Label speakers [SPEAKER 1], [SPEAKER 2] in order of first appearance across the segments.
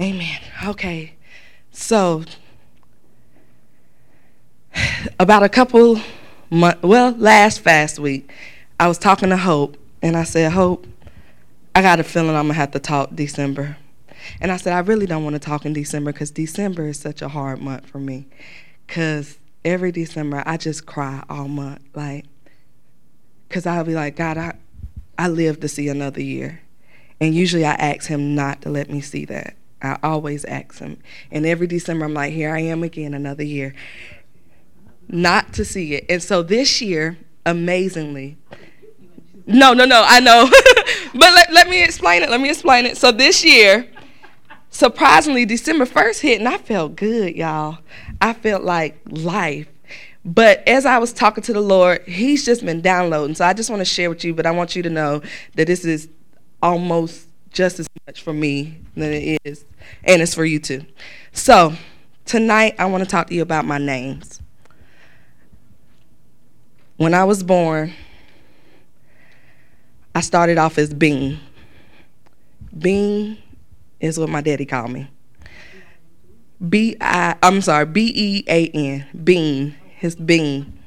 [SPEAKER 1] Amen. Okay. So, about a couple months, well, last fast week, I was talking to Hope, and I said, Hope, I got a feeling I'm going to have to talk December. And I said, I really don't want to talk in December because December is such a hard month for me. Because every December, I just cry all month. Like, because I'll be like, God, I, I live to see another year. And usually I ask Him not to let me see that. I always ask Him. And every December, I'm like, here I am again, another year. Not to see it. And so this year, amazingly, no, no, no, I know. but let, let me explain it. Let me explain it. So this year, surprisingly, December 1st hit, and I felt good, y'all. I felt like life. But as I was talking to the Lord, He's just been downloading. So I just want to share with you, but I want you to know that this is almost just as much for me than it is, and it's for you too. So tonight, I want to talk to you about my names. When I was born, I started off as Bean. Bean is what my daddy called me. B I I'm sorry, B E A N, Bean, his Bean.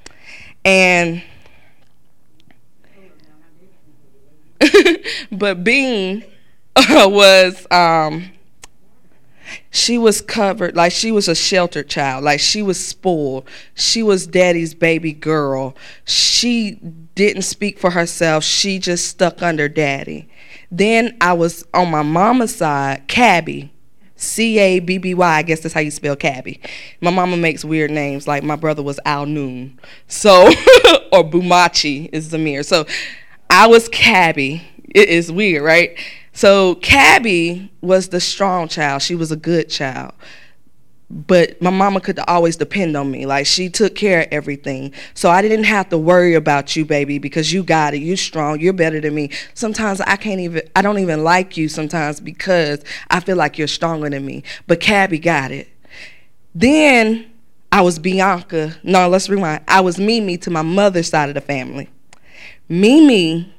[SPEAKER 1] And but Bean was um she was covered like she was a sheltered child like she was spoiled. She was daddy's baby girl. She didn't speak for herself. She just stuck under daddy. Then i was on my mama's side cabby. C-a-b-b-y i guess that's how you spell cabby. My mama makes weird names like my brother was al noon. So or bumachi is zamir so i was cabby. It is weird right so Cabby was the strong child. She was a good child. But my mama could always depend on me. Like she took care of everything. So I didn't have to worry about you, baby, because you got it. You strong. You're better than me. Sometimes I can't even I don't even like you sometimes because I feel like you're stronger than me. But Cabby got it. Then I was Bianca. No, let's rewind. I was Mimi to my mother's side of the family. Mimi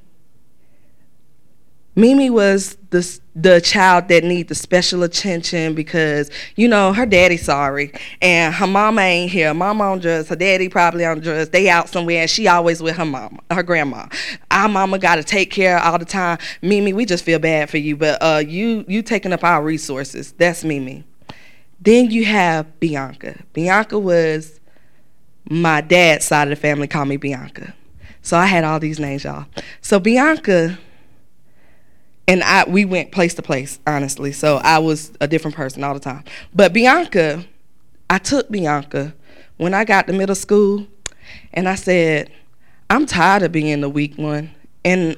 [SPEAKER 1] Mimi was the the child that need the special attention because you know her daddy sorry and her mama ain't here. Mama on drugs, her daddy probably on drugs. They out somewhere and she always with her mama, her grandma. Our mama got to take care all the time. Mimi, we just feel bad for you, but uh, you you taking up our resources. That's Mimi. Then you have Bianca. Bianca was my dad's side of the family called me Bianca. So I had all these names, y'all. So Bianca and I we went place to place, honestly. So I was a different person all the time. But Bianca, I took Bianca when I got to middle school, and I said, I'm tired of being the weak one, and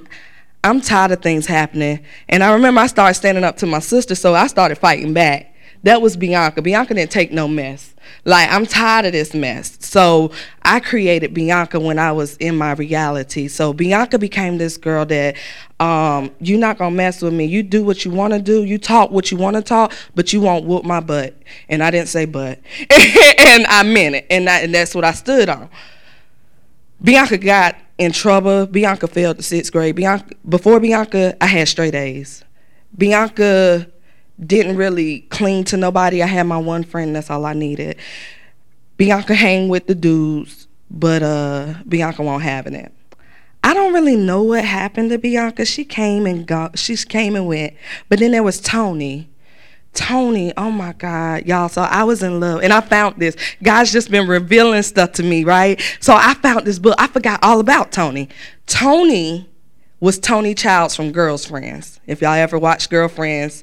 [SPEAKER 1] I'm tired of things happening. And I remember I started standing up to my sister, so I started fighting back. That was Bianca. Bianca didn't take no mess. Like, I'm tired of this mess. So I created Bianca when I was in my reality. So Bianca became this girl that um, you're not gonna mess with me. You do what you wanna do, you talk what you wanna talk, but you won't whoop my butt. And I didn't say butt. and I meant it. And, I, and that's what I stood on. Bianca got in trouble. Bianca failed the sixth grade. Bianca before Bianca, I had straight A's. Bianca didn't really cling to nobody. I had my one friend, that's all I needed. Bianca hang with the dudes, but uh, Bianca won't having it. I don't really know what happened to Bianca. She came and got, she came and went. But then there was Tony. Tony, oh my God, y'all. So I was in love and I found this. God's just been revealing stuff to me, right? So I found this book. I forgot all about Tony. Tony was Toni Childs from Girlfriends. If y'all ever watched Girlfriends,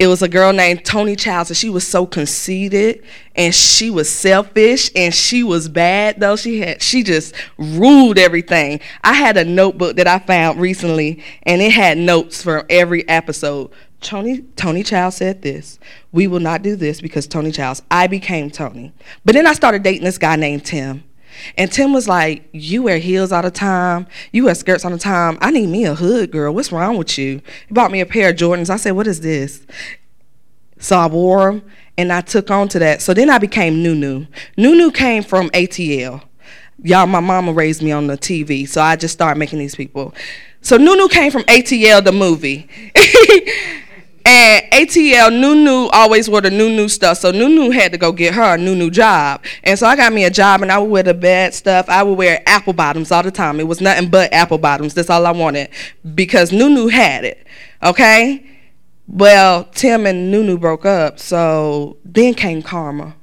[SPEAKER 1] it was a girl named Toni Childs, and she was so conceited and she was selfish and she was bad though. She had she just ruled everything. I had a notebook that I found recently and it had notes from every episode. Tony Toni Childs said this. We will not do this because Toni Childs. I became Tony. But then I started dating this guy named Tim. And Tim was like, You wear heels all the time. You wear skirts all the time. I need me a hood girl. What's wrong with you? He bought me a pair of Jordans. I said, What is this? So I wore them and I took on to that. So then I became Nunu. Nunu came from ATL. Y'all, my mama raised me on the TV, so I just started making these people. So Nunu came from ATL, the movie. And ATL Nunu always wore the new stuff, so Nunu had to go get her a new job. And so I got me a job, and I would wear the bad stuff. I would wear apple bottoms all the time. It was nothing but apple bottoms. That's all I wanted because Nunu had it. Okay. Well, Tim and Nunu broke up, so then came Karma.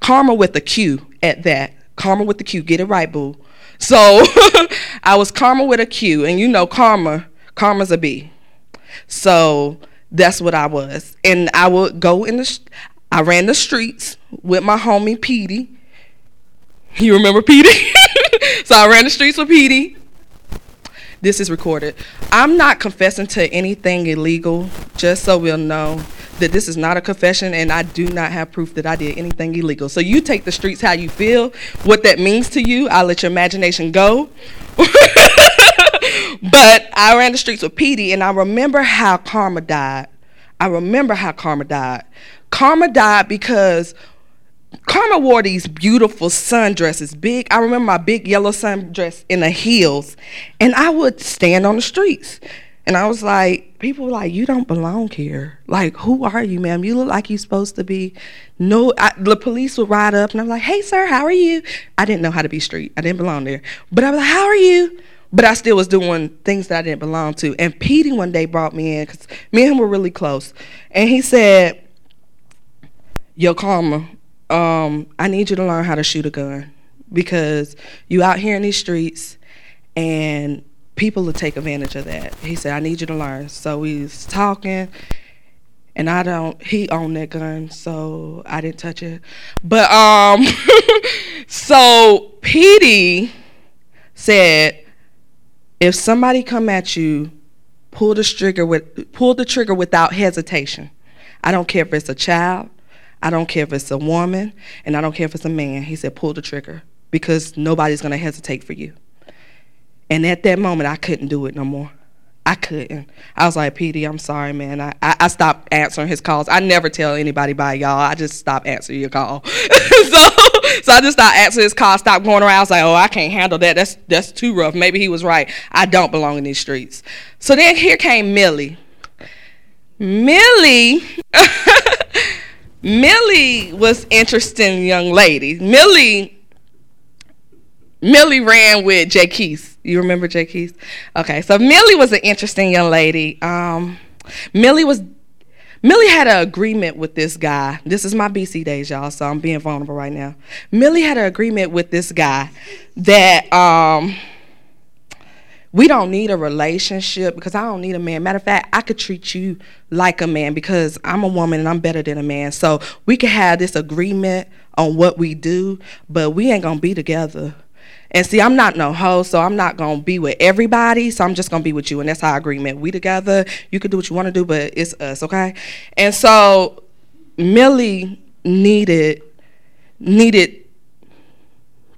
[SPEAKER 1] Karma with the Q at that. Karma with the Q. Get it right, boo. So I was Karma with a Q, and you know Karma. Karma's a B. So that's what I was. And I would go in the, I ran the streets with my homie Petey. You remember Petey? so I ran the streets with Petey. This is recorded. I'm not confessing to anything illegal, just so we'll know that this is not a confession and I do not have proof that I did anything illegal. So you take the streets how you feel, what that means to you. I'll let your imagination go. but I ran the streets with Petey, and I remember how Karma died. I remember how Karma died. Karma died because Karma wore these beautiful sundresses, big. I remember my big yellow sundress in the heels, and I would stand on the streets. And I was like, people were like, you don't belong here. Like, who are you, ma'am? You look like you're supposed to be. No, I, the police would ride up, and I'm like, hey, sir, how are you? I didn't know how to be street. I didn't belong there. But I was like, how are you? But I still was doing things that I didn't belong to. And Petey one day brought me in because me and him were really close. And he said, Yo, Karma, um, I need you to learn how to shoot a gun because you out here in these streets and people will take advantage of that. He said, I need you to learn. So we was talking and I don't he owned that gun, so I didn't touch it. But um so Petey said if somebody come at you, pull the trigger with pull the trigger without hesitation. I don't care if it's a child, I don't care if it's a woman, and I don't care if it's a man. He said, pull the trigger because nobody's gonna hesitate for you. And at that moment, I couldn't do it no more. I couldn't. I was like, Petey, I'm sorry, man. I, I, I, stopped answering his calls. I never tell anybody by y'all. I just stop answering your call. so so I just stopped answering his call, stopped going around. I was like, oh, I can't handle that. That's that's too rough. Maybe he was right. I don't belong in these streets. So then here came Millie. Millie Millie was interesting young lady. Millie Millie ran with Jay Keith you remember Jay Keys? Okay, so Millie was an interesting young lady. Um, Millie was Millie had an agreement with this guy. This is my BC days, y'all, so I'm being vulnerable right now. Millie had an agreement with this guy that um, we don't need a relationship because I don't need a man. Matter of fact, I could treat you like a man because I'm a woman and I'm better than a man. So we could have this agreement on what we do, but we ain't gonna be together and see, I'm not no hoe, so I'm not gonna be with everybody. So I'm just gonna be with you, and that's our agreement. We together. You can do what you want to do, but it's us, okay? And so Millie needed needed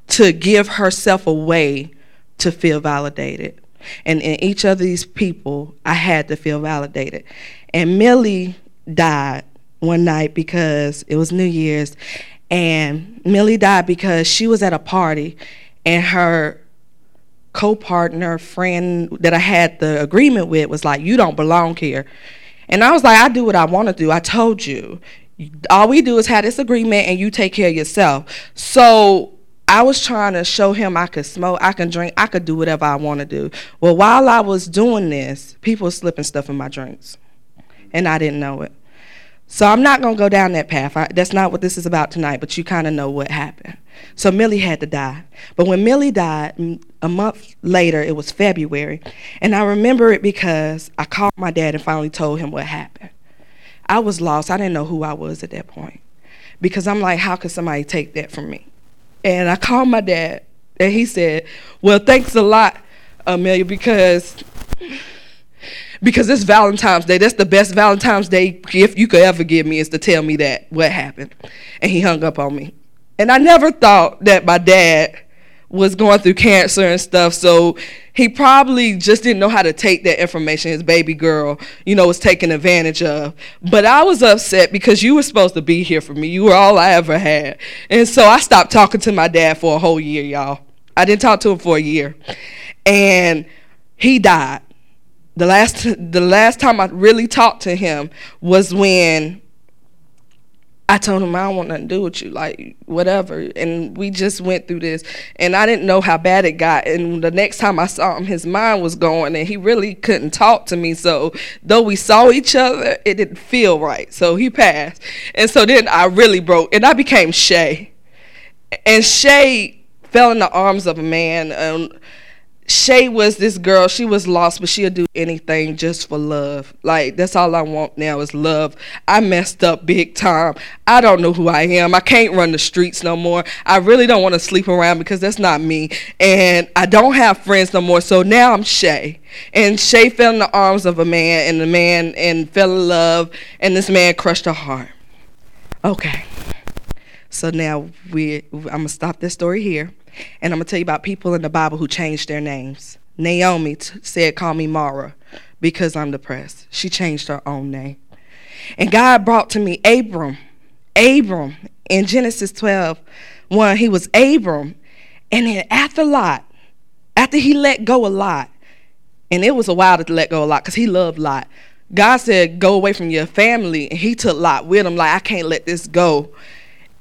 [SPEAKER 1] to give herself away to feel validated. And in each of these people, I had to feel validated. And Millie died one night because it was New Year's. And Millie died because she was at a party and her co-partner friend that I had the agreement with was like, "You don't belong here," and I was like, "I do what I want to do. I told you. All we do is have this agreement, and you take care of yourself." So I was trying to show him I could smoke, I can drink, I could do whatever I want to do. Well, while I was doing this, people were slipping stuff in my drinks, and I didn't know it. So I'm not going to go down that path. I, that's not what this is about tonight, but you kind of know what happened. So Millie had to die. But when Millie died, a month later, it was February, and I remember it because I called my dad and finally told him what happened. I was lost. I didn't know who I was at that point because I'm like, how could somebody take that from me? And I called my dad, and he said, Well, thanks a lot, Amelia, because because it's Valentine's Day. That's the best Valentine's Day gift you could ever give me is to tell me that what happened. And he hung up on me. And I never thought that my dad was going through cancer and stuff, so he probably just didn't know how to take that information his baby girl, you know, was taken advantage of. But I was upset because you were supposed to be here for me. You were all I ever had. And so I stopped talking to my dad for a whole year, y'all. I didn't talk to him for a year. And he died the last the last time I really talked to him was when I told him I don't want nothing to do with you, like whatever. And we just went through this, and I didn't know how bad it got. And the next time I saw him, his mind was going, and he really couldn't talk to me. So though we saw each other, it didn't feel right. So he passed, and so then I really broke, and I became Shay, and Shay fell in the arms of a man. Um, Shay was this girl. She was lost, but she'll do anything just for love. Like that's all I want now is love. I messed up big time. I don't know who I am. I can't run the streets no more. I really don't want to sleep around because that's not me. And I don't have friends no more. So now I'm Shay. And Shay fell in the arms of a man, and the man and fell in love, and this man crushed her heart. Okay. So now we I'm gonna stop this story here. And I'm going to tell you about people in the Bible who changed their names. Naomi t- said, Call me Mara because I'm depressed. She changed her own name. And God brought to me Abram. Abram in Genesis 12 1, he was Abram. And then after Lot, after he let go a lot, and it was a while to let go a lot because he loved Lot. God said, Go away from your family. And he took Lot with him, like, I can't let this go.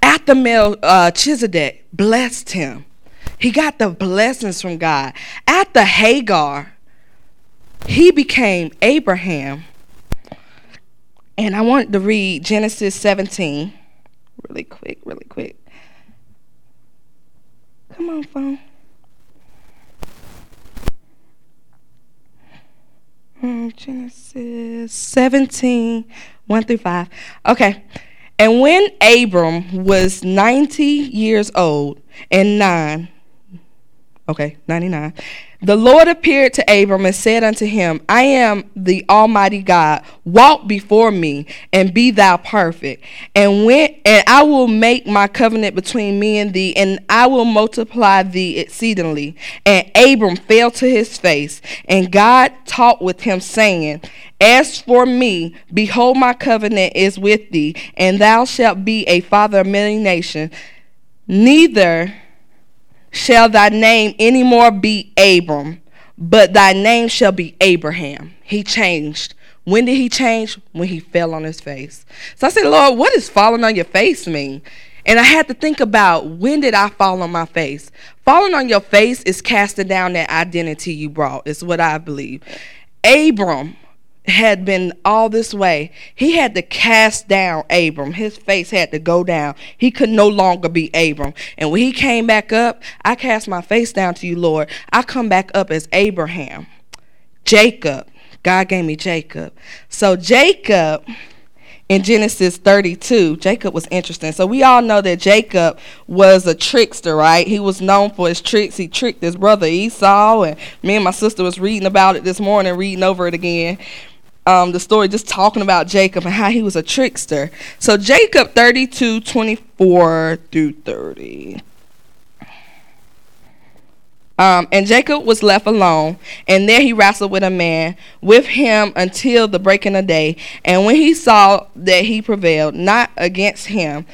[SPEAKER 1] After Mel uh, Chisedek blessed him, he got the blessings from God. After Hagar, he became Abraham. And I want to read Genesis 17 really quick, really quick. Come on, phone. Hmm, Genesis 17, 1 through 5. Okay. And when Abram was 90 years old and nine, Okay, 99. The Lord appeared to Abram and said unto him, I am the Almighty God. Walk before me and be thou perfect. And when and I will make my covenant between me and thee, and I will multiply thee exceedingly. And Abram fell to his face, and God talked with him, saying, As for me, behold, my covenant is with thee, and thou shalt be a father of many nations. Neither shall thy name any more be Abram, but thy name shall be Abraham. He changed. When did he change? When he fell on his face. So I said, Lord, what does falling on your face mean? And I had to think about when did I fall on my face? Falling on your face is casting down that identity you brought, is what I believe. Abram had been all this way, he had to cast down Abram. His face had to go down. He could no longer be Abram. And when he came back up, I cast my face down to you, Lord. I come back up as Abraham. Jacob. God gave me Jacob. So Jacob in Genesis 32, Jacob was interesting. So we all know that Jacob was a trickster, right? He was known for his tricks. He tricked his brother Esau, and me and my sister was reading about it this morning, reading over it again um, the story just talking about Jacob and how he was a trickster. So Jacob 32, 24 through 30. Um, and Jacob was left alone, and there he wrestled with a man with him until the breaking of day. And when he saw that he prevailed not against him,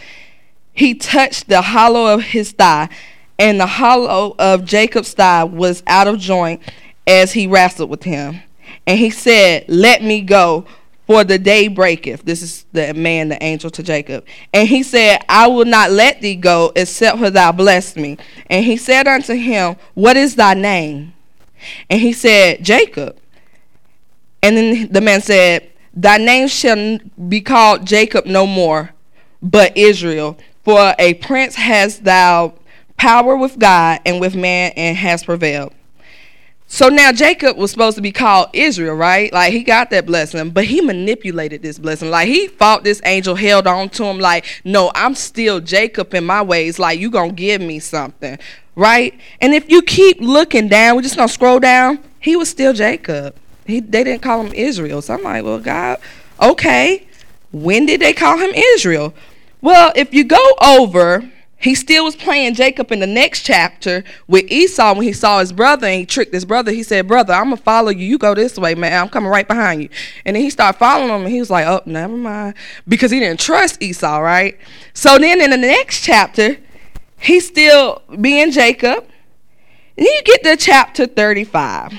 [SPEAKER 1] he touched the hollow of his thigh, and the hollow of Jacob's thigh was out of joint as he wrestled with him. And he said, Let me go, for the day breaketh. This is the man, the angel to Jacob. And he said, I will not let thee go, except for thou bless me. And he said unto him, What is thy name? And he said, Jacob. And then the man said, Thy name shall be called Jacob no more, but Israel. For a prince has thou power with God and with man, and has prevailed. So now Jacob was supposed to be called Israel, right? Like he got that blessing, but he manipulated this blessing. Like he fought this angel, held on to him, like, no, I'm still Jacob in my ways. Like you gonna give me something, right? And if you keep looking down, we're just gonna scroll down. He was still Jacob. He they didn't call him Israel. So I'm like, well, God, okay. When did they call him Israel? Well, if you go over he still was playing Jacob in the next chapter with Esau when he saw his brother and he tricked his brother. He said, Brother, I'm going to follow you. You go this way, man. I'm coming right behind you. And then he started following him and he was like, Oh, never mind. Because he didn't trust Esau, right? So then in the next chapter, he's still being Jacob. And then you get to chapter 35.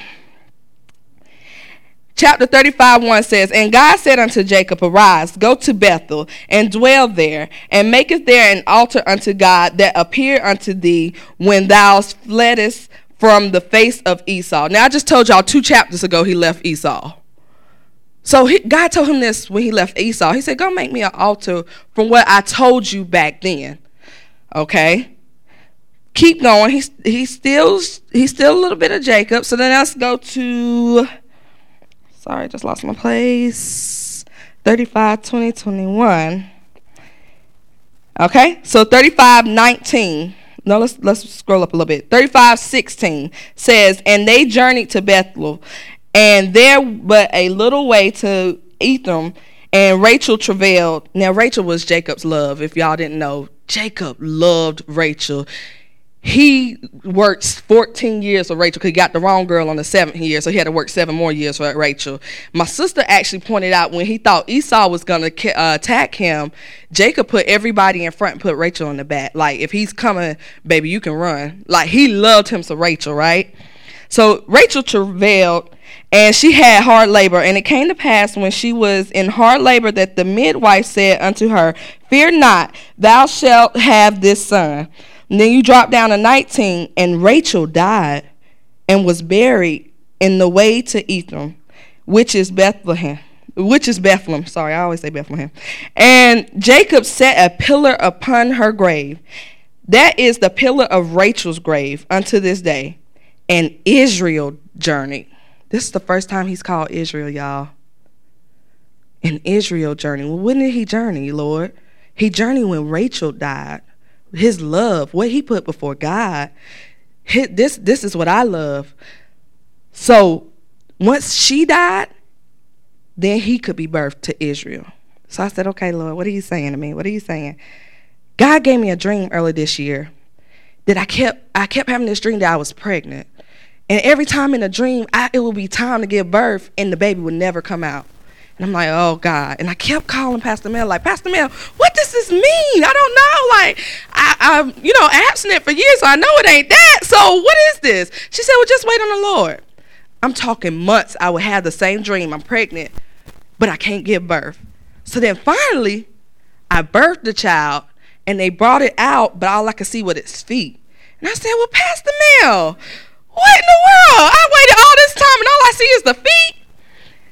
[SPEAKER 1] Chapter 35 1 says, And God said unto Jacob, Arise, go to Bethel, and dwell there, and maketh there an altar unto God that appeared unto thee when thou fleddest from the face of Esau. Now, I just told y'all two chapters ago he left Esau. So he, God told him this when he left Esau. He said, Go make me an altar from what I told you back then. Okay? Keep going. He's he's still he's still a little bit of Jacob. So then let's go to sorry, just lost my place. 35, 20, 21. Okay, so 35, 19. No, let's let's scroll up a little bit. 35, 16 says, And they journeyed to Bethel, and there but a little way to Etham, and Rachel travailed. Now Rachel was Jacob's love, if y'all didn't know. Jacob loved Rachel he worked 14 years for Rachel because he got the wrong girl on the seventh year, so he had to work seven more years for Rachel. My sister actually pointed out when he thought Esau was going to uh, attack him, Jacob put everybody in front and put Rachel in the back. Like, if he's coming, baby, you can run. Like, he loved him so Rachel, right? So Rachel travailed and she had hard labor. And it came to pass when she was in hard labor that the midwife said unto her, Fear not, thou shalt have this son. And then you drop down to 19, and Rachel died and was buried in the way to Etham, which is Bethlehem. Which is Bethlehem. Sorry, I always say Bethlehem. And Jacob set a pillar upon her grave. That is the pillar of Rachel's grave unto this day. And Israel journeyed. This is the first time he's called Israel, y'all. And Israel journeyed. Well, when did he journey, Lord? He journeyed when Rachel died his love, what he put before God. His, this this is what I love. So once she died, then he could be birthed to Israel. So I said, okay, Lord, what are you saying to me? What are you saying? God gave me a dream early this year that I kept I kept having this dream that I was pregnant. And every time in a dream, I, it would be time to give birth and the baby would never come out. And I'm like, oh God. And I kept calling Pastor Mel, like, Pastor Mel, what does this mean? I don't know. Like, I, I'm, you know, abstinent for years, so I know it ain't that. So what is this? She said, well, just wait on the Lord. I'm talking months. I would have the same dream. I'm pregnant, but I can't give birth. So then finally, I birthed the child, and they brought it out, but all I could see was its feet. And I said, well, Pastor Mel, what in the world? I waited all this time, and all I see is the feet.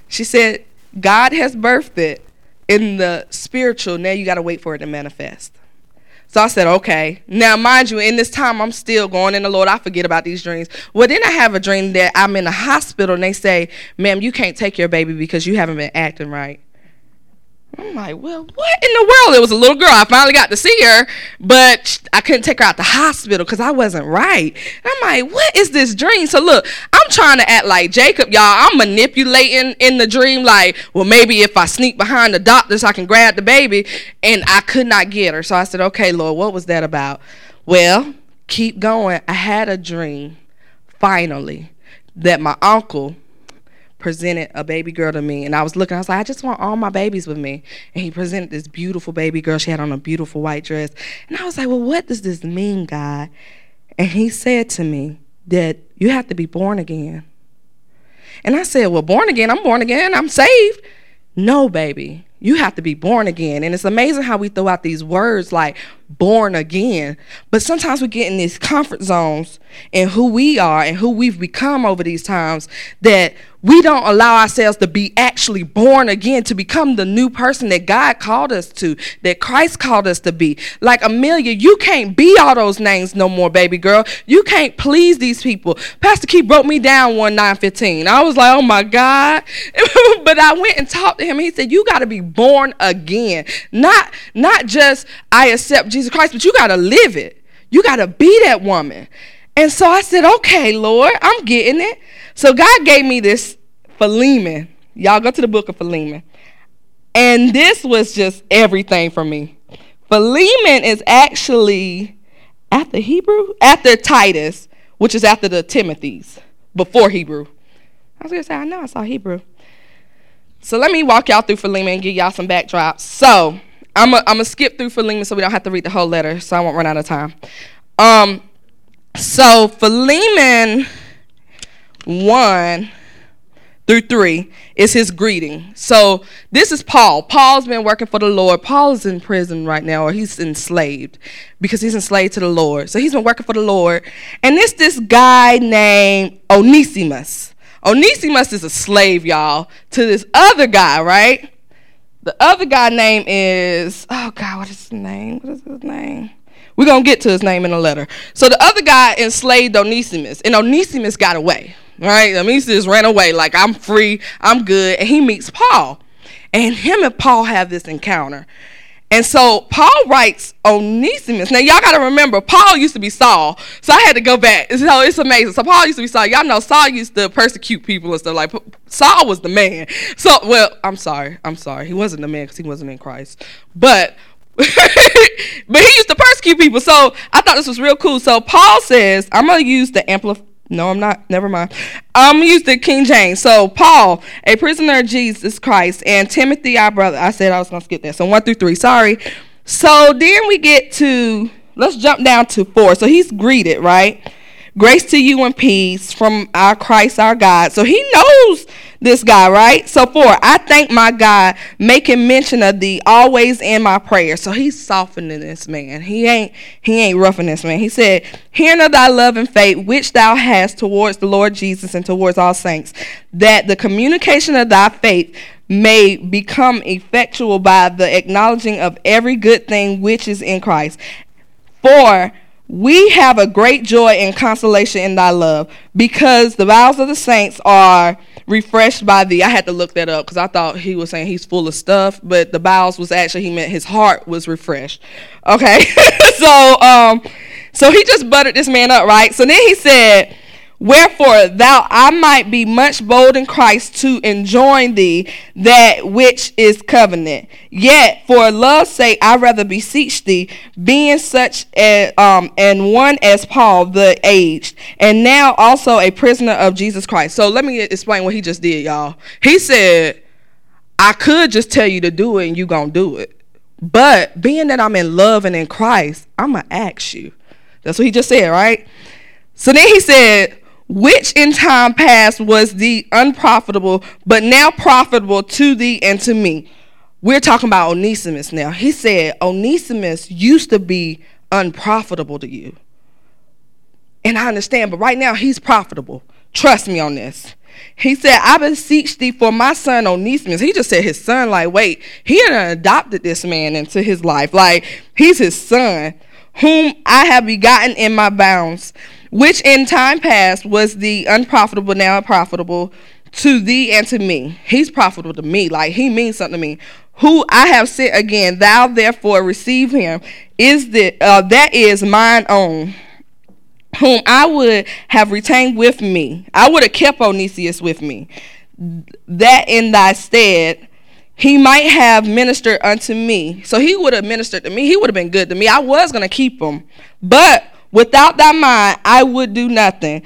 [SPEAKER 1] She said, God has birthed it in the spiritual. Now you got to wait for it to manifest. So I said, okay. Now, mind you, in this time, I'm still going in the Lord. I forget about these dreams. Well, then I have a dream that I'm in a hospital and they say, ma'am, you can't take your baby because you haven't been acting right. I'm like, well, what in the world? It was a little girl. I finally got to see her, but I couldn't take her out the hospital because I wasn't right. And I'm like, what is this dream? So look, I'm trying to act like Jacob, y'all. I'm manipulating in the dream, like, well, maybe if I sneak behind the doctors, I can grab the baby. And I could not get her. So I said, okay, Lord, what was that about? Well, keep going. I had a dream, finally, that my uncle presented a baby girl to me and I was looking, I was like, I just want all my babies with me. And he presented this beautiful baby girl. She had on a beautiful white dress. And I was like, Well, what does this mean, God? And he said to me that you have to be born again. And I said, Well, born again, I'm born again, I'm saved. No, baby. You have to be born again. And it's amazing how we throw out these words like born again. But sometimes we get in these comfort zones and who we are and who we've become over these times that we don't allow ourselves to be actually born again to become the new person that God called us to, that Christ called us to be. Like Amelia, you can't be all those names no more, baby girl. You can't please these people. Pastor Key broke me down one nine fifteen. I was like, oh my God. but I went and talked to him. He said, You gotta be born again. Not not just I accept Jesus Christ, but you gotta live it. You gotta be that woman. And so I said, Okay, Lord, I'm getting it. So God gave me this Philemon. Y'all go to the book of Philemon. And this was just everything for me. Philemon is actually after Hebrew, after Titus, which is after the Timothy's, before Hebrew. I was gonna say, I know I saw Hebrew. So let me walk y'all through Philemon and give y'all some backdrops. So I'm gonna skip through Philemon so we don't have to read the whole letter, so I won't run out of time. Um, so Philemon 1 through 3 is his greeting. So this is Paul. Paul's been working for the Lord. Paul is in prison right now, or he's enslaved because he's enslaved to the Lord. So he's been working for the Lord. And it's this guy named Onesimus. Onesimus is a slave, y'all, to this other guy, right? The other guy name is, oh God, what is his name? What is his name? We're going to get to his name in a letter. So the other guy enslaved Onesimus, and Onesimus got away, right? Onesimus ran away, like, I'm free, I'm good. And he meets Paul. And him and Paul have this encounter. And so Paul writes Onesimus. Now y'all got to remember, Paul used to be Saul, so I had to go back. So it's amazing. So Paul used to be Saul. Y'all know Saul used to persecute people and stuff. Like Saul was the man. So well, I'm sorry, I'm sorry. He wasn't the man because he wasn't in Christ. But but he used to persecute people. So I thought this was real cool. So Paul says, I'm gonna use the amplify. No, I'm not. Never mind. I'm gonna use the King James. So Paul, a prisoner of Jesus Christ, and Timothy, our brother. I said I was gonna skip that. So one through three. Sorry. So then we get to let's jump down to four. So he's greeted, right? Grace to you and peace from our Christ our God. So he knows this guy, right? So four, I thank my God making mention of thee always in my prayer. So he's softening this man. He ain't he ain't roughing this man. He said, Hearing of thy love and faith which thou hast towards the Lord Jesus and towards all saints, that the communication of thy faith may become effectual by the acknowledging of every good thing which is in Christ. For we have a great joy and consolation in thy love, because the vows of the saints are refreshed by thee. I had to look that up because I thought he was saying he's full of stuff, but the vows was actually he meant his heart was refreshed. Okay, so um, so he just buttered this man up, right? So then he said, Wherefore thou I might be much bold in Christ to enjoin thee that which is covenant. Yet for love's sake I rather beseech thee, being such a, um, and one as Paul the aged, and now also a prisoner of Jesus Christ. So let me explain what he just did, y'all. He said, I could just tell you to do it and you gonna do it. But being that I'm in love and in Christ, I'm gonna ask you. That's what he just said, right? So then he said, which in time past was the unprofitable, but now profitable to thee and to me. We're talking about Onesimus now. He said, Onesimus used to be unprofitable to you. And I understand, but right now he's profitable. Trust me on this. He said, I beseech thee for my son Onesimus. He just said his son, like, wait, he had adopted this man into his life. Like, he's his son, whom I have begotten in my bounds which in time past was the unprofitable, now profitable to thee and to me. He's profitable to me, like he means something to me. Who I have sent again, thou therefore receive him. Is the uh, that is mine own, whom I would have retained with me. I would have kept Onesius with me, that in thy stead he might have ministered unto me. So he would have ministered to me. He would have been good to me. I was going to keep him. But Without thy mind, I would do nothing.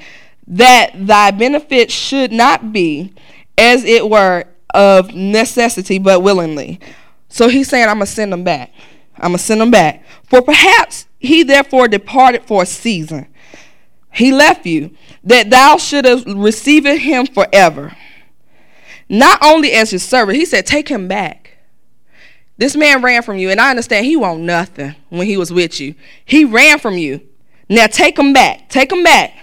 [SPEAKER 1] That thy benefit should not be, as it were, of necessity, but willingly. So he's saying, I'm going to send them back. I'm going to send them back. For perhaps he therefore departed for a season. He left you, that thou should receive him forever. Not only as his servant, he said, Take him back. This man ran from you, and I understand he won't nothing when he was with you. He ran from you. Now take him back. Take him back.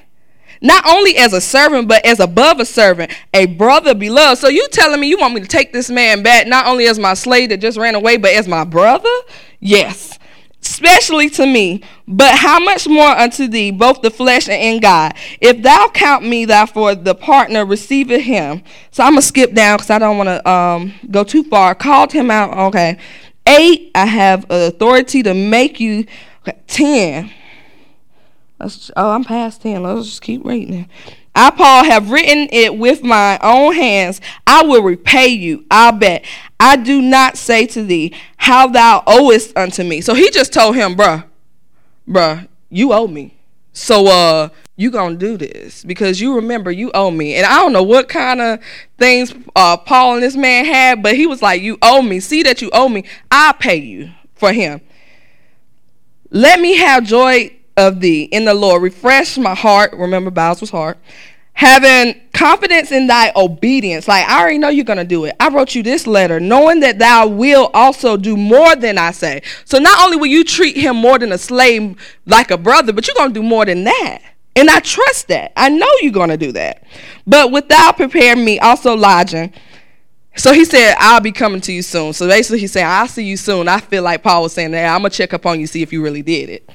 [SPEAKER 1] Not only as a servant, but as above a servant, a brother beloved. So you telling me you want me to take this man back, not only as my slave that just ran away, but as my brother? Yes. Especially to me, but how much more unto thee, both the flesh and in God? If thou count me therefore the partner receiving him. So I'm gonna skip down because I don't want to um, go too far. Called him out. Okay. Eight, I have authority to make you. Okay. Ten Let's, oh, I'm past 10. Let's just keep reading. I, Paul, have written it with my own hands. I will repay you. I'll bet. I do not say to thee how thou owest unto me. So he just told him, bruh, bruh, you owe me. So uh you gonna do this because you remember you owe me. And I don't know what kind of things uh Paul and this man had, but he was like, You owe me. See that you owe me. I'll pay you for him. Let me have joy of thee in the Lord. Refresh my heart. Remember, Bowles was heart. having confidence in thy obedience. Like, I already know you're going to do it. I wrote you this letter, knowing that thou will also do more than I say. So, not only will you treat him more than a slave, like a brother, but you're going to do more than that. And I trust that. I know you're going to do that. But without preparing me, also lodging. So he said, I'll be coming to you soon. So basically, he's saying, I'll see you soon. I feel like Paul was saying that. I'm going to check up on you, see if you really did it.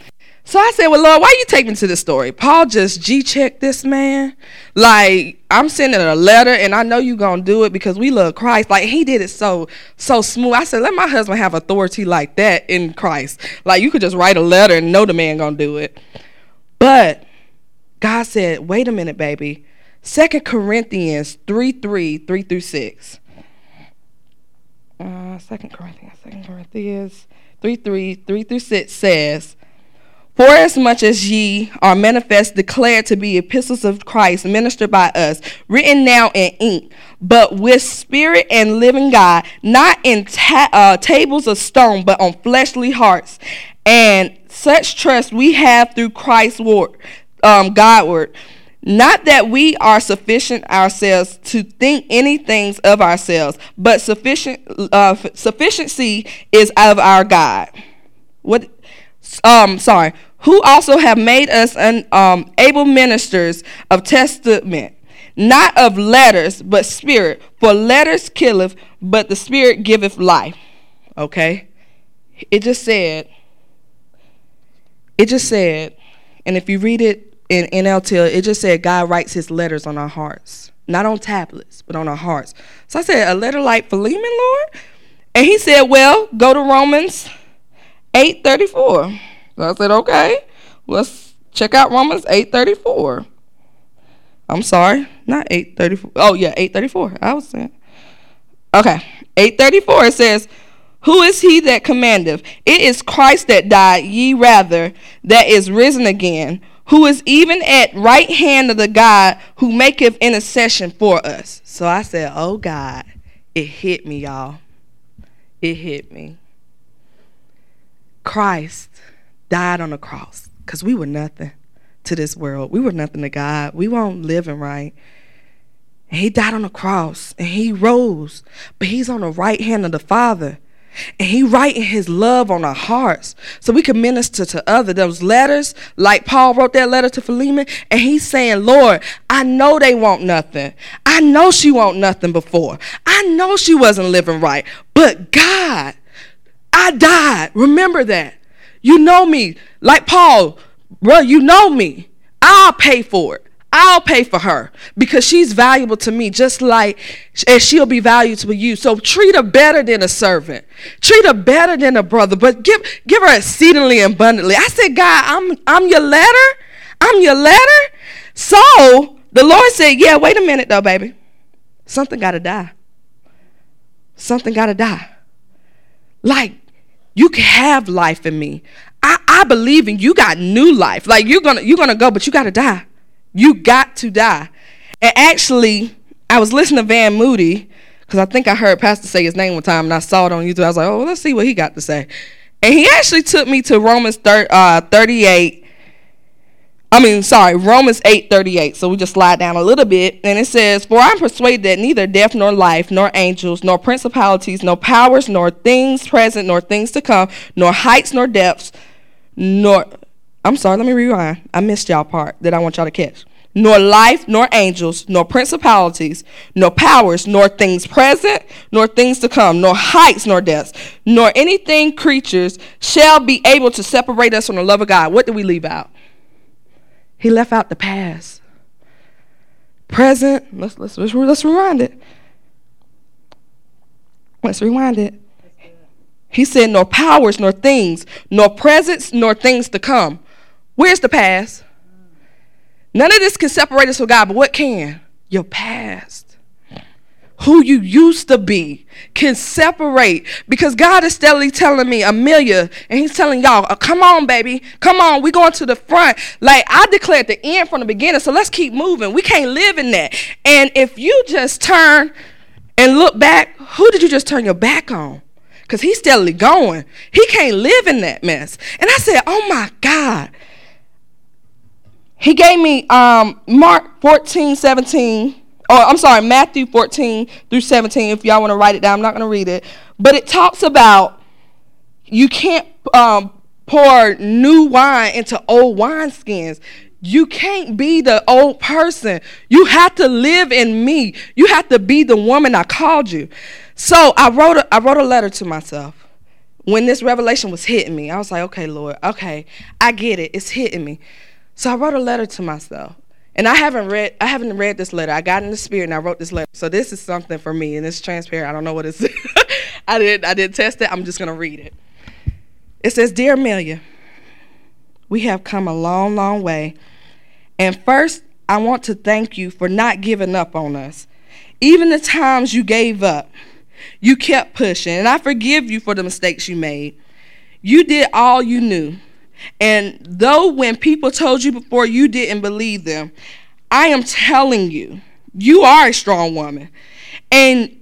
[SPEAKER 1] So I said, Well, Lord, why you take me to this story? Paul just G checked this man. Like, I'm sending a letter and I know you gonna do it because we love Christ. Like he did it so so smooth. I said, let my husband have authority like that in Christ. Like you could just write a letter and know the man gonna do it. But God said, wait a minute, baby. Second Corinthians 3 3, 3 through 6. Uh, Second Corinthians, Second Corinthians 3 3, 3 through 6 says, for as much as ye are manifest declared to be epistles of Christ, ministered by us, written now in ink, but with spirit and living God, not in ta- uh, tables of stone, but on fleshly hearts. And such trust we have through Christ's word, um, Godward. Not that we are sufficient ourselves to think any things of ourselves, but sufficient uh, sufficiency is of our God. What? Um, sorry who also have made us an, um, able ministers of testament, not of letters, but spirit. For letters killeth, but the spirit giveth life. Okay? It just said, it just said, and if you read it in NLT, it just said God writes his letters on our hearts. Not on tablets, but on our hearts. So I said, a letter like Philemon, Lord? And he said, well, go to Romans 8 34. So I said, okay, let's check out Romans 8.34. I'm sorry, not 8.34. Oh, yeah, 8.34. I was saying. Okay, 8.34, it says, Who is he that commandeth? It is Christ that died, ye rather, that is risen again, who is even at right hand of the God who maketh intercession for us. So I said, Oh God, it hit me, y'all. It hit me. Christ died on the cross because we were nothing to this world. We were nothing to God. We weren't living right. And he died on the cross and he rose, but he's on the right hand of the Father. And he writing his love on our hearts so we can minister to others. Those letters, like Paul wrote that letter to Philemon, and he's saying, Lord, I know they want nothing. I know she want nothing before. I know she wasn't living right. But God, I died. Remember that. You know me. Like Paul, bro, you know me. I'll pay for it. I'll pay for her because she's valuable to me, just like and she'll be valuable to you. So treat her better than a servant. Treat her better than a brother, but give give her exceedingly abundantly. I said, God, I'm I'm your letter. I'm your letter. So the Lord said, Yeah, wait a minute though, baby. Something gotta die. Something gotta die. Like you can have life in me. I, I believe in you got new life. Like you're gonna you're gonna go, but you gotta die. You got to die. And actually, I was listening to Van Moody because I think I heard Pastor say his name one time, and I saw it on YouTube. I was like, oh, let's see what he got to say. And he actually took me to Romans thir- uh, 38 I mean, sorry, Romans 8 38. So we just slide down a little bit. And it says, For I'm persuaded that neither death nor life, nor angels, nor principalities, nor powers, nor things present, nor things to come, nor heights, nor depths, nor. I'm sorry, let me rewind. I missed y'all part that I want y'all to catch. Nor life, nor angels, nor principalities, nor powers, nor things present, nor things to come, nor heights, nor depths, nor anything creatures shall be able to separate us from the love of God. What do we leave out? He left out the past. Present, let's, let's, let's, let's rewind it. Let's rewind it. He said, nor powers, nor things, nor presence, nor things to come. Where's the past? None of this can separate us from God, but what can? Your past who you used to be can separate because God is steadily telling me, Amelia, and He's telling y'all, oh, come on, baby, come on, we going to the front. Like I declared the end from the beginning, so let's keep moving. We can't live in that. And if you just turn and look back, who did you just turn your back on? Because he's steadily going. He can't live in that mess. And I said, oh my God. he gave me um, Mark 14, 17. Or I'm sorry, Matthew 14 through 17. If y'all want to write it down, I'm not going to read it. But it talks about you can't um, pour new wine into old wineskins. You can't be the old person. You have to live in me. You have to be the woman I called you. So I wrote a, I wrote a letter to myself. When this revelation was hitting me, I was like, okay, Lord, okay, I get it. It's hitting me. So I wrote a letter to myself. And I haven't read I haven't read this letter. I got in the spirit and I wrote this letter. So this is something for me and it's transparent. I don't know what it's I did I didn't test it. I'm just gonna read it. It says, Dear Amelia, we have come a long, long way. And first, I want to thank you for not giving up on us. Even the times you gave up, you kept pushing. And I forgive you for the mistakes you made. You did all you knew. And though when people told you before you didn't believe them, I am telling you, you are a strong woman. And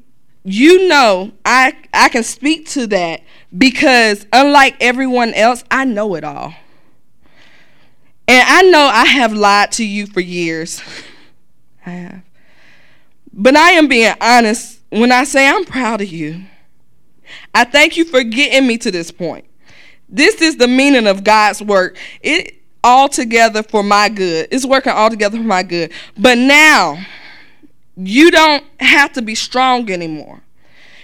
[SPEAKER 1] you know, I I can speak to that because unlike everyone else, I know it all. And I know I have lied to you for years. I have. But I am being honest when I say I'm proud of you. I thank you for getting me to this point. This is the meaning of God's work. It all together for my good. It's working all together for my good. But now, you don't have to be strong anymore.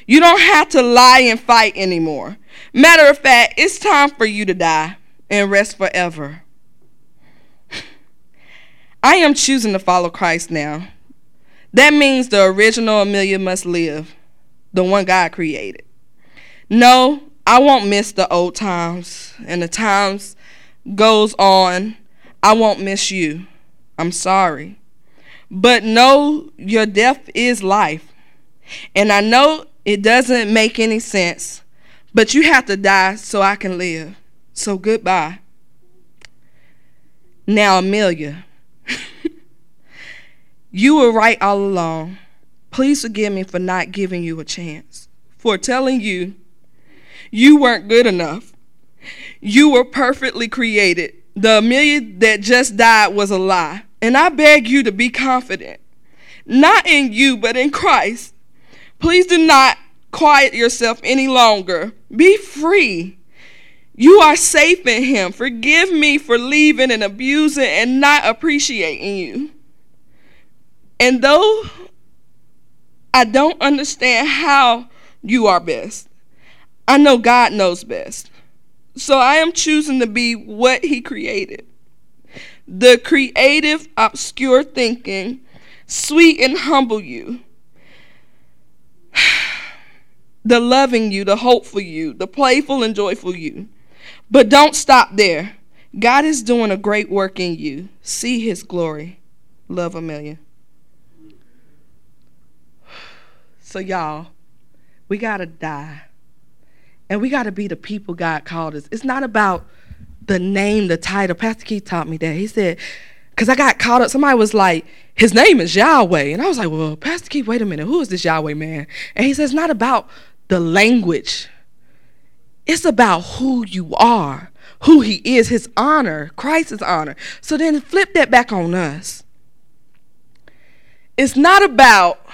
[SPEAKER 1] You don't have to lie and fight anymore. Matter of fact, it's time for you to die and rest forever. I am choosing to follow Christ now. That means the original Amelia must live, the one God created. No, I won't miss the old times and the times goes on. I won't miss you. I'm sorry. But know your death is life. And I know it doesn't make any sense, but you have to die so I can live. So goodbye. Now, Amelia, you were right all along. Please forgive me for not giving you a chance, for telling you you weren't good enough. You were perfectly created. The Amelia that just died was a lie. And I beg you to be confident, not in you, but in Christ. Please do not quiet yourself any longer. Be free. You are safe in Him. Forgive me for leaving and abusing and not appreciating you. And though I don't understand how you are best, I know God knows best. So I am choosing to be what He created. The creative, obscure thinking, sweet and humble you the loving you, the hopeful you, the playful and joyful you. But don't stop there. God is doing a great work in you. See his glory. Love Amelia. So, y'all, we got to die. And we got to be the people God called us. It's not about the name, the title. Pastor Keith taught me that. He said, because I got caught up. Somebody was like, his name is Yahweh. And I was like, well, Pastor Keith, wait a minute. Who is this Yahweh man? And he says, it's not about the language. It's about who you are, who he is, his honor, Christ's honor. So then flip that back on us. It's not about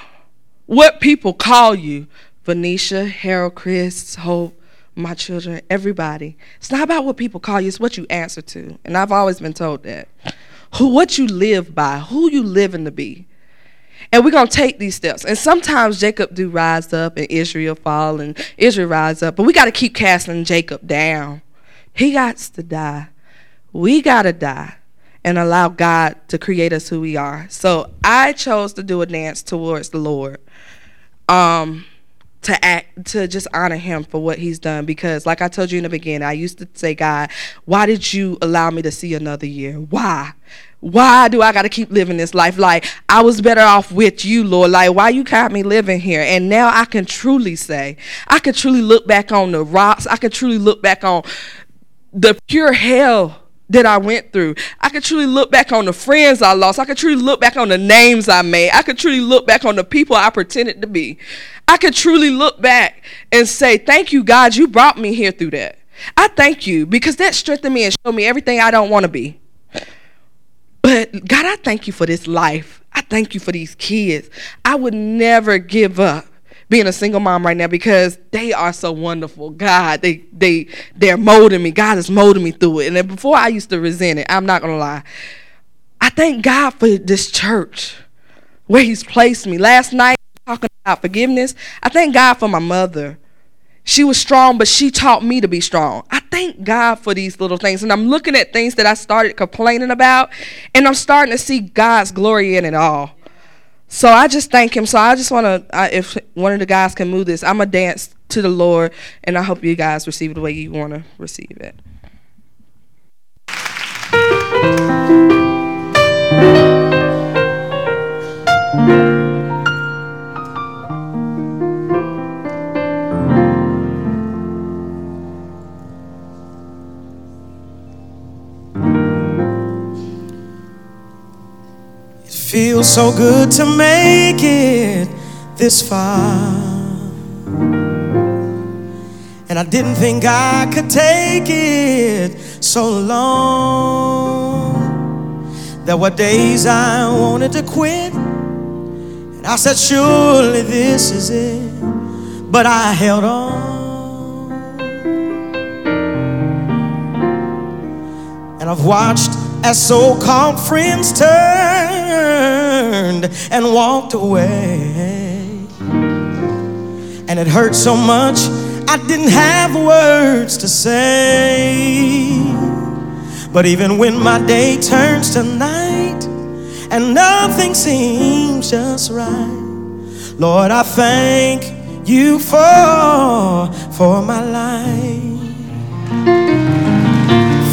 [SPEAKER 1] what people call you, Venetia, Harold, Chris, Hope, my children, everybody. It's not about what people call you, it's what you answer to. And I've always been told that. Who what you live by, who you living to be. And we're gonna take these steps. And sometimes Jacob do rise up and Israel fall and Israel rise up. But we gotta keep casting Jacob down. He got to die. We gotta die and allow God to create us who we are. So I chose to do a dance towards the Lord. Um to act to just honor him for what he's done because like I told you in the beginning, I used to say, God, why did you allow me to see another year? Why? Why do I got to keep living this life? Like, I was better off with you, Lord. Like, why you got me living here? And now I can truly say, I can truly look back on the rocks. I can truly look back on the pure hell that I went through. I could truly look back on the friends I lost. I could truly look back on the names I made. I could truly look back on the people I pretended to be. I could truly look back and say, Thank you, God, you brought me here through that. I thank you because that strengthened me and showed me everything I don't want to be. But God, I thank you for this life. I thank you for these kids. I would never give up being a single mom right now because they are so wonderful. God, they they they're molding me. God is molding me through it. And before I used to resent it. I'm not gonna lie. I thank God for this church where He's placed me. Last night talking about forgiveness. I thank God for my mother. She was strong, but she taught me to be strong. I thank God for these little things. And I'm looking at things that I started complaining about, and I'm starting to see God's glory in it all. So I just thank him. So I just want to, if one of the guys can move this, I'm going to dance to the Lord, and I hope you guys receive it the way you want to receive it.
[SPEAKER 2] Feels so good to make it this far. And I didn't think I could take it so long. There were days I wanted to quit. And I said, Surely this is it. But I held on. And I've watched as so called friends turned and walked away. And it hurt so much, I didn't have words to say. But even when my day turns to night and nothing seems just right, Lord, I thank you for, for my life.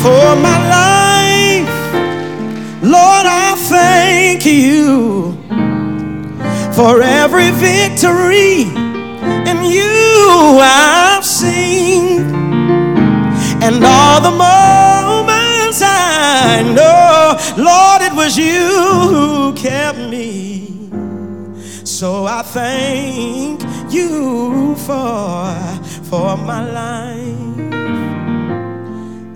[SPEAKER 2] For my life. Lord, I thank you for every victory in you I've seen and all the moments I know, Lord, it was you who kept me. So I thank you for, for my life.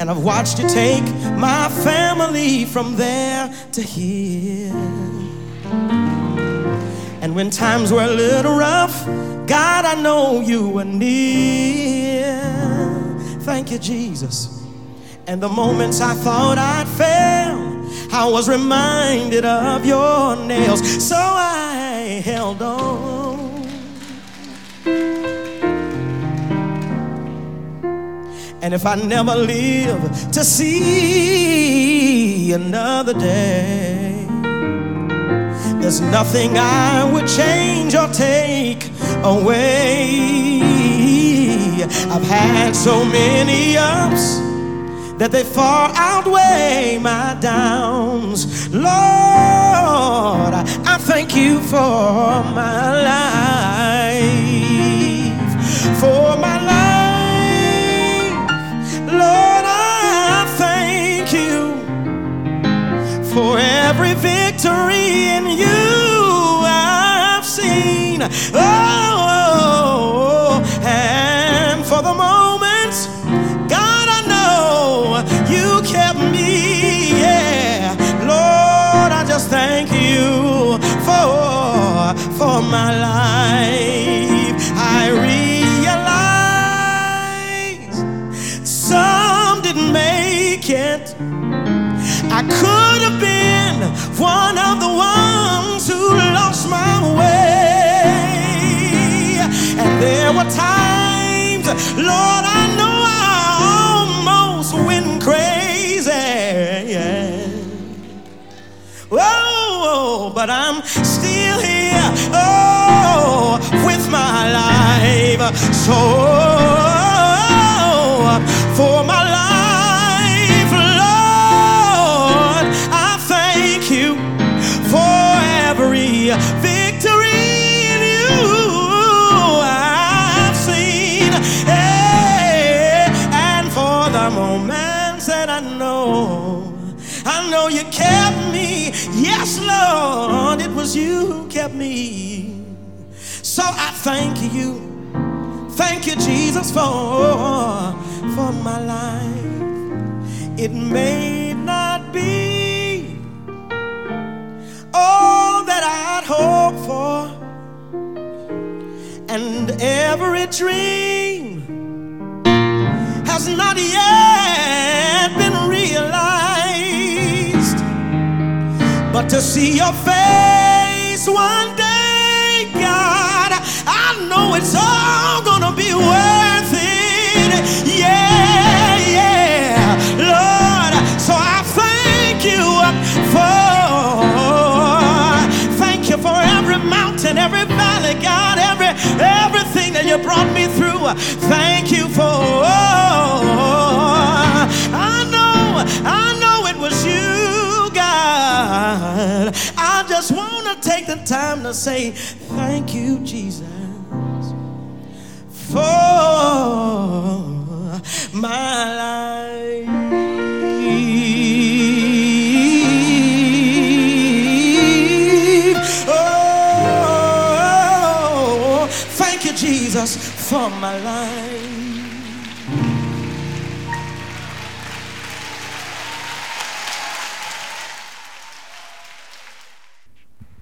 [SPEAKER 2] And I've watched you take my family from there to here. And when times were a little rough, God, I know you were near. Thank you, Jesus. And the moments I thought I'd fail, I was reminded of your nails. So I held on. And if I never live to see another day, there's nothing I would change or take away. I've had so many ups that they far outweigh my downs. Lord, I thank you for my life, victory in you I've seen. Oh, oh, oh, oh. and for the moments, my way. And there were times, Lord, I know I almost went crazy. Oh, but I'm still here, oh, with my life. So, was you who kept me. So I thank you. Thank you, Jesus, for, for my life. It may not be all that I'd hoped for, and every dream has not yet been realized. But to see your face one day, God, I know it's all gonna be worth it. Yeah, yeah, Lord. So I thank you for, thank you for every mountain, every valley, God, every everything that you brought me through. Thank you for. I know, I know it was you, God. Just want to take the time to say thank you, Jesus, for my life. Oh, thank you, Jesus, for my life.